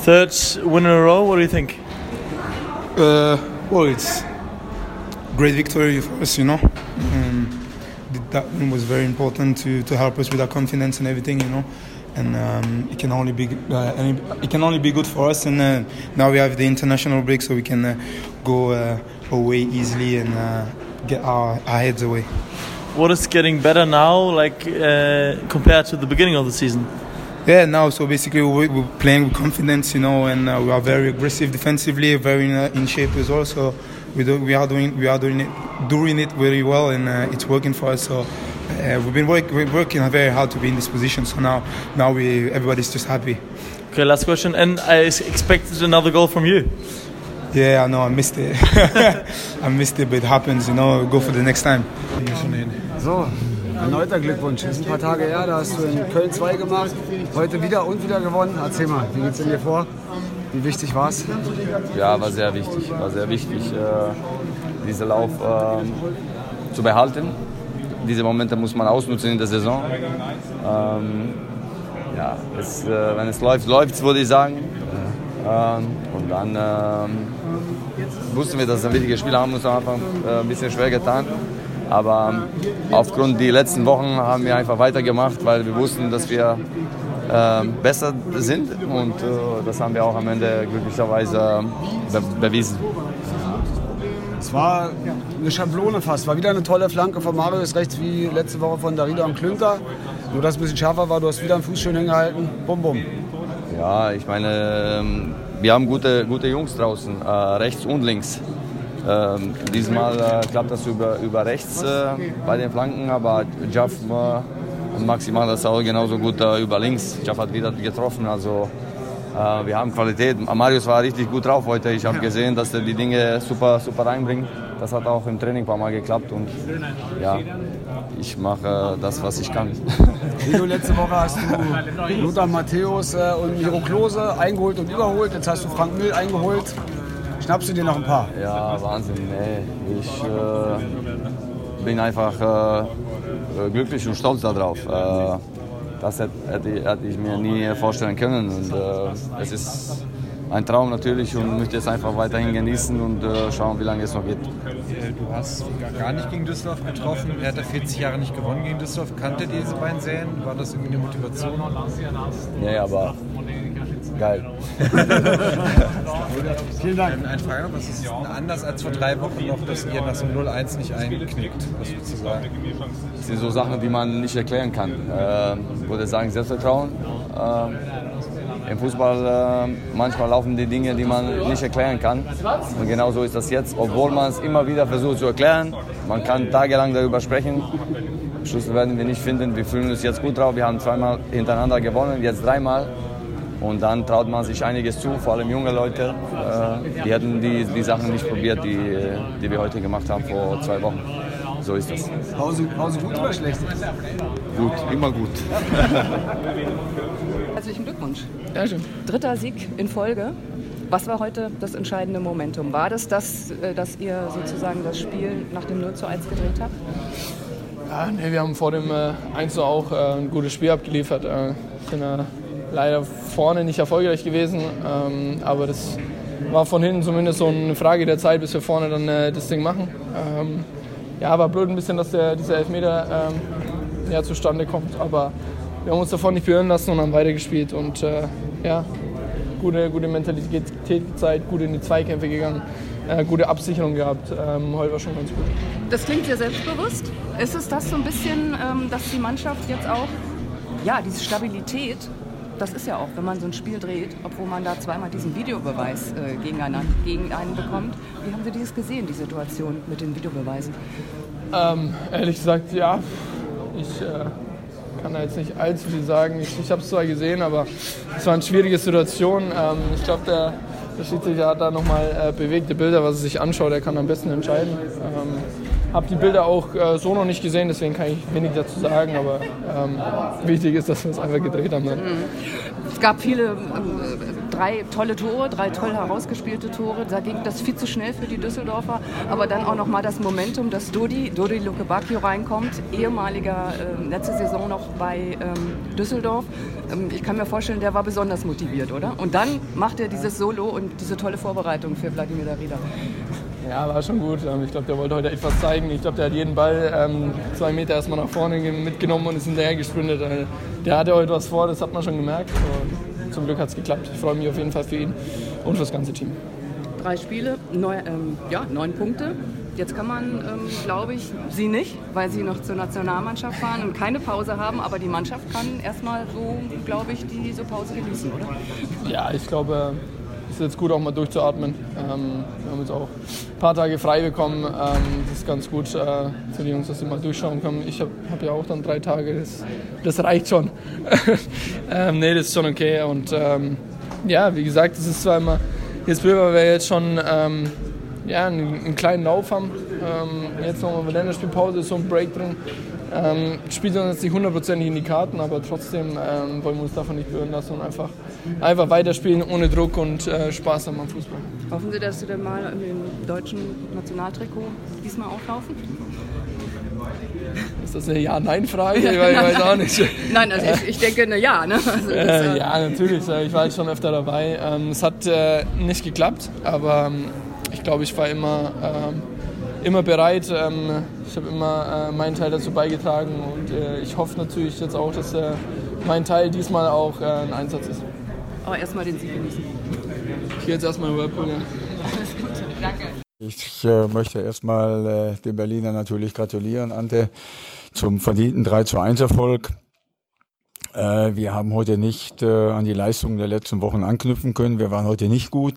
Third win in a row. What do you think? Uh, well, it's great victory for us, you know. Um, that win was very important to, to help us with our confidence and everything, you know. And um, it can only be uh, any, it can only be good for us. And uh, now we have the international break, so we can uh, go uh, away easily and uh, get our, our heads away. What is getting better now, like uh, compared to the beginning of the season? Yeah, now so basically we- we're playing with confidence, you know, and uh, we are very aggressive defensively, very in, uh, in shape as well. So we do, we are doing we are doing it doing it very well, and uh, it's working for us. So uh, we've been work, we're working very hard to be in this position. So now now we everybody's just happy. Okay, last question. And I expected another goal from you. Yeah, I know I missed it. I missed it, but it happens, you know. Go for the next time. So, erneuter Glückwunsch. Ist ein paar Tage her, da hast du in Köln 2 gemacht. Heute wieder und wieder gewonnen. Erzähl mal, wie geht's denn dir vor? Wie wichtig war's? Ja, war sehr wichtig. War sehr wichtig, äh, diesen Lauf ähm, zu behalten. Diese Momente muss man ausnutzen in der Saison. Ähm, ja, es, äh, wenn es läuft, läuft es, würde ich sagen. Ähm, und dann ähm, wussten wir, dass es ein wichtiges Spiel haben, uns am Anfang äh, ein bisschen schwer getan. Aber ähm, aufgrund der letzten Wochen haben wir einfach weitergemacht, weil wir wussten, dass wir ähm, besser sind und äh, das haben wir auch am Ende glücklicherweise be bewiesen. Es war eine Schablone fast. War wieder eine tolle Flanke von Marius rechts wie letzte Woche von Darida und Klünter. Nur dass es ein bisschen schärfer war, du hast wieder einen Fuß schön hingehalten. Bum, bum. Ja, ich meine, ähm, wir haben gute, gute Jungs draußen, äh, rechts und links. Ähm, diesmal äh, klappt das über, über rechts äh, bei den Flanken, aber Jaff äh, und Maximal das auch genauso gut äh, über links. Jaff hat wieder getroffen, also äh, wir haben Qualität. Marius war richtig gut drauf heute. Ich habe gesehen, dass er die Dinge super, super reinbringt. Das hat auch im Training ein paar Mal geklappt und ja, ich mache das, was ich kann. Leo, letzte Woche hast du Lothar Matthäus äh, und Miro Klose eingeholt und überholt. Jetzt hast du Frank Mill eingeholt. Schnappst du dir noch ein paar? Ja, Wahnsinn. Nee, ich äh, bin einfach äh, glücklich und stolz darauf. Äh, das hätte, hätte, hätte ich mir nie vorstellen können. Und, äh, es ist ein Traum natürlich und möchte es einfach weiterhin genießen und äh, schauen, wie lange es noch geht. Äh, Du hast gar- nicht gegen Düsseldorf getroffen. Er hat ja 40 Jahre nicht gewonnen gegen Düsseldorf. Kannte diese beiden Serien? War das irgendwie eine Motivation? Nee, aber geil. Vielen Dank. Eine Frage noch, was ist denn anders als vor drei Wochen noch, dass ihr nach so einem 0-1 nicht einknickt? Was würdest du sagen? Das sind so Sachen, die man nicht erklären kann. Äh, ich würde sagen, Selbstvertrauen. Äh, Im Fußball äh, manchmal laufen die Dinge, die man nicht erklären kann. Und genau so ist das jetzt, obwohl man es immer wieder versucht zu erklären. Man kann tagelang darüber sprechen. Schlüssel werden wir nicht finden. Wir fühlen uns jetzt gut drauf. Wir haben zweimal hintereinander gewonnen, jetzt dreimal. Und dann traut man sich einiges zu, vor allem junge Leute. Äh, die hätten die, die Sachen nicht probiert, die, die wir heute gemacht haben vor zwei Wochen. So ist das. Pause, Pause gut oder schlecht? Gut, immer gut. Herzlichen Glückwunsch. Dankeschön. Dritter Sieg in Folge. Was war heute das entscheidende Momentum? War das das, äh, dass ihr sozusagen das Spiel nach dem 0 zu 1 gedreht habt? Ja, nee, wir haben vor dem äh, 1 zu auch äh, ein gutes Spiel abgeliefert. Äh, sind äh, leider vorne nicht erfolgreich gewesen, ähm, aber das war von hinten zumindest so eine Frage der Zeit, bis wir vorne dann äh, das Ding machen. Ähm, ja, war blöd ein bisschen, dass der, dieser Elfmeter ähm, ja, zustande kommt, aber wir haben uns davon nicht beirren lassen und haben weitergespielt und äh, ja, gute, gute Mentalität gezeigt, gut in die Zweikämpfe gegangen, äh, gute Absicherung gehabt. Ähm, heute war schon ganz gut. Das klingt sehr selbstbewusst. Ist es das so ein bisschen, ähm, dass die Mannschaft jetzt auch, ja, diese Stabilität, das ist ja auch, wenn man so ein Spiel dreht, obwohl man da zweimal diesen Videobeweis äh, gegeneinander, gegen einen bekommt. Wie haben Sie dieses gesehen, die Situation mit den Videobeweisen? Ähm, ehrlich gesagt, ja. Ich äh, kann da jetzt nicht allzu viel sagen. Ich, ich habe es zwar gesehen, aber es war eine schwierige Situation. Ähm, ich glaube, der, der Schiedsrichter hat da nochmal äh, bewegte Bilder, was er sich anschaut. Er kann am besten entscheiden. Ähm, habe die Bilder auch äh, so noch nicht gesehen, deswegen kann ich wenig dazu sagen. Aber ähm, wichtig ist, dass wir es einfach gedreht haben. Dann. es gab viele, äh, drei tolle Tore, drei toll herausgespielte Tore. Da ging das viel zu schnell für die Düsseldorfer. Aber dann auch nochmal das Momentum, dass Dodi, Dodi Lukebakio reinkommt, ehemaliger äh, letzte Saison noch bei ähm, Düsseldorf. Ähm, ich kann mir vorstellen, der war besonders motiviert, oder? Und dann macht er dieses Solo und diese tolle Vorbereitung für Wladimir Darida. Ja, war schon gut. Ähm, ich glaube, der wollte heute etwas zeigen. Ich glaube, der hat jeden Ball ähm, zwei Meter erstmal nach vorne mitgenommen und ist hinterher gesprintet. Äh, der hatte heute was vor, das hat man schon gemerkt. Und zum Glück hat es geklappt. Ich freue mich auf jeden Fall für ihn und für das ganze Team. Drei Spiele, neun, ähm, ja, neun Punkte. Jetzt kann man, ähm, glaube ich, sie nicht, weil sie noch zur Nationalmannschaft fahren und keine Pause haben. Aber die Mannschaft kann erstmal so, glaube ich, diese Pause genießen, oder? Ja, ich glaube, ist jetzt gut, auch mal durchzuatmen. Ähm, wir haben jetzt auch ein paar Tage frei bekommen. Ähm, das ist ganz gut äh, für die Jungs, dass sie mal durchschauen können. Ich habe hab ja auch dann drei Tage, das, das reicht schon. ähm, nee, das ist schon okay. Und ähm, ja, wie gesagt, es ist zwar immer, jetzt blöd, weil wir jetzt schon ähm, ja, einen, einen, kleinen Lauf haben. Ähm, jetzt nochmal mit Länderspielpause so ein Break drin. Ähm, spielt uns jetzt nicht hundertprozentig in die Karten, aber trotzdem ähm, wollen wir uns davon nicht berühren lassen und einfach, einfach weiterspielen ohne Druck und äh, Spaß haben am Fußball. Hoffen Sie, dass Sie dann mal im deutschen Nationaltrikot diesmal auflaufen? Ist das eine Ja-Nein-Frage? Ich weiß auch nicht. Nein, also ich, ich denke eine Ja. Ne? Also äh, das, äh, ja, natürlich. Ich war jetzt schon öfter dabei. Ähm, es hat äh, nicht geklappt, aber ähm, ich glaube, ich war immer ähm, immer bereit. Ähm, ich habe immer äh, meinen Teil dazu beigetragen und äh, ich hoffe natürlich jetzt auch, dass äh, mein Teil diesmal auch ein Einsatz ist. Aber erstmal den Sieg genießen. Ich gehe jetzt erstmal in Whirlpool. Ja. Danke. Ich äh, möchte erstmal äh, den Berliner natürlich gratulieren, Ante, zum verdienten 3 zu 1 Erfolg. Äh, wir haben heute nicht an die Leistungen der letzten Wochen anknüpfen können. Wir waren heute nicht gut.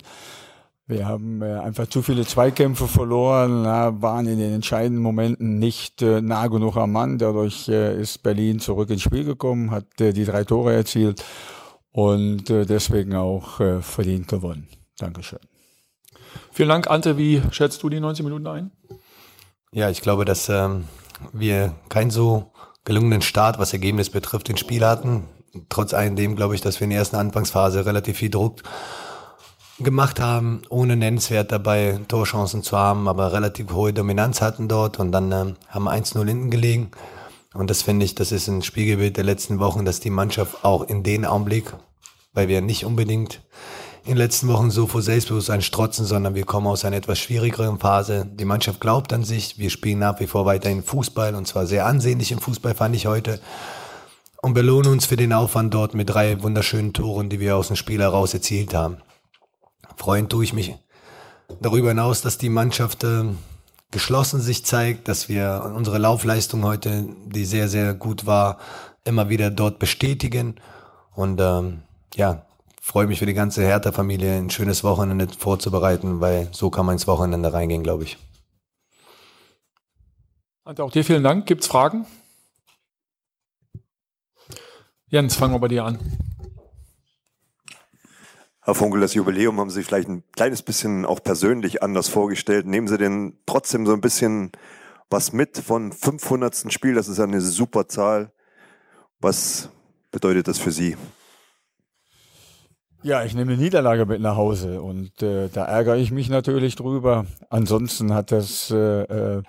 Wir haben äh, einfach zu viele Zweikämpfe verloren, waren in den entscheidenden Momenten nicht äh, nah genug am Mann. Dadurch äh, ist Berlin zurück ins Spiel gekommen, hat die drei Tore erzielt und deswegen auch verdient gewonnen. Dankeschön. Vielen Dank, Ante. Wie schätzt du die 90 Minuten ein? Ja, ich glaube, dass ähm, wir keinen so gelungenen Start, was Ergebnis betrifft, ins Spiel hatten. Trotz alledem glaube ich, dass wir in der ersten Anfangsphase relativ viel Druck gemacht haben, ohne nennenswert dabei Torchancen zu haben, aber relativ hohe Dominanz hatten dort und dann äh, haben 1-0 hinten gelegen. Und das finde ich, das ist ein Spiegelbild der letzten Wochen, dass die Mannschaft auch in den Augenblick, weil wir nicht unbedingt in den letzten Wochen so vor Selbstbewusstsein strotzen, sondern wir kommen aus einer etwas schwierigeren Phase. Die Mannschaft glaubt an sich, wir spielen nach wie vor weiterhin Fußball und zwar sehr ansehnlich im Fußball, fand ich heute. Und belohnen uns für den Aufwand dort mit drei wunderschönen Toren, die wir aus dem Spiel heraus erzielt haben. Freuen tue ich mich darüber hinaus, dass die Mannschaft äh, geschlossen sich zeigt, dass wir unsere Laufleistung heute, die sehr, sehr gut war, immer wieder dort bestätigen. Und ähm, ja, freue mich für die ganze Hertha-Familie, ein schönes Wochenende vorzubereiten, weil so kann man ins Wochenende reingehen, glaube ich. Und auch dir vielen Dank. Gibt es Fragen? Jens, fangen wir bei dir an. Herr Funkel, das Jubiläum haben Sie sich vielleicht ein kleines bisschen auch persönlich anders vorgestellt. Nehmen Sie denn trotzdem so ein bisschen was mit von 500. Spiel? Das ist eine super Zahl. Was bedeutet das für Sie? Ja, ich nehme eine Niederlage mit nach Hause und äh, da ärgere ich mich natürlich drüber. Ansonsten hat das äh, äh,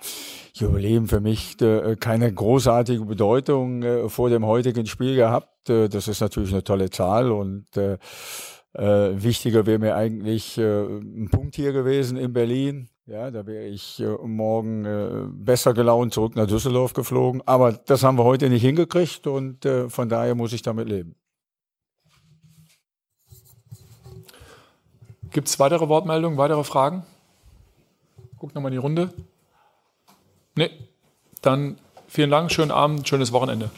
Jubiläum für mich äh, keine großartige Bedeutung äh, vor dem heutigen Spiel gehabt. Äh, das ist natürlich eine tolle Zahl und äh, wichtiger wäre mir eigentlich äh, ein Punkt hier gewesen in Berlin. Ja, da wäre ich äh, morgen äh, besser gelaunt zurück nach Düsseldorf geflogen. Aber das haben wir heute nicht hingekriegt und äh, von daher muss ich damit leben. Gibt es weitere Wortmeldungen, weitere Fragen? Guck nochmal in die Runde. Nee. Dann vielen Dank, schönen Abend, schönes Wochenende.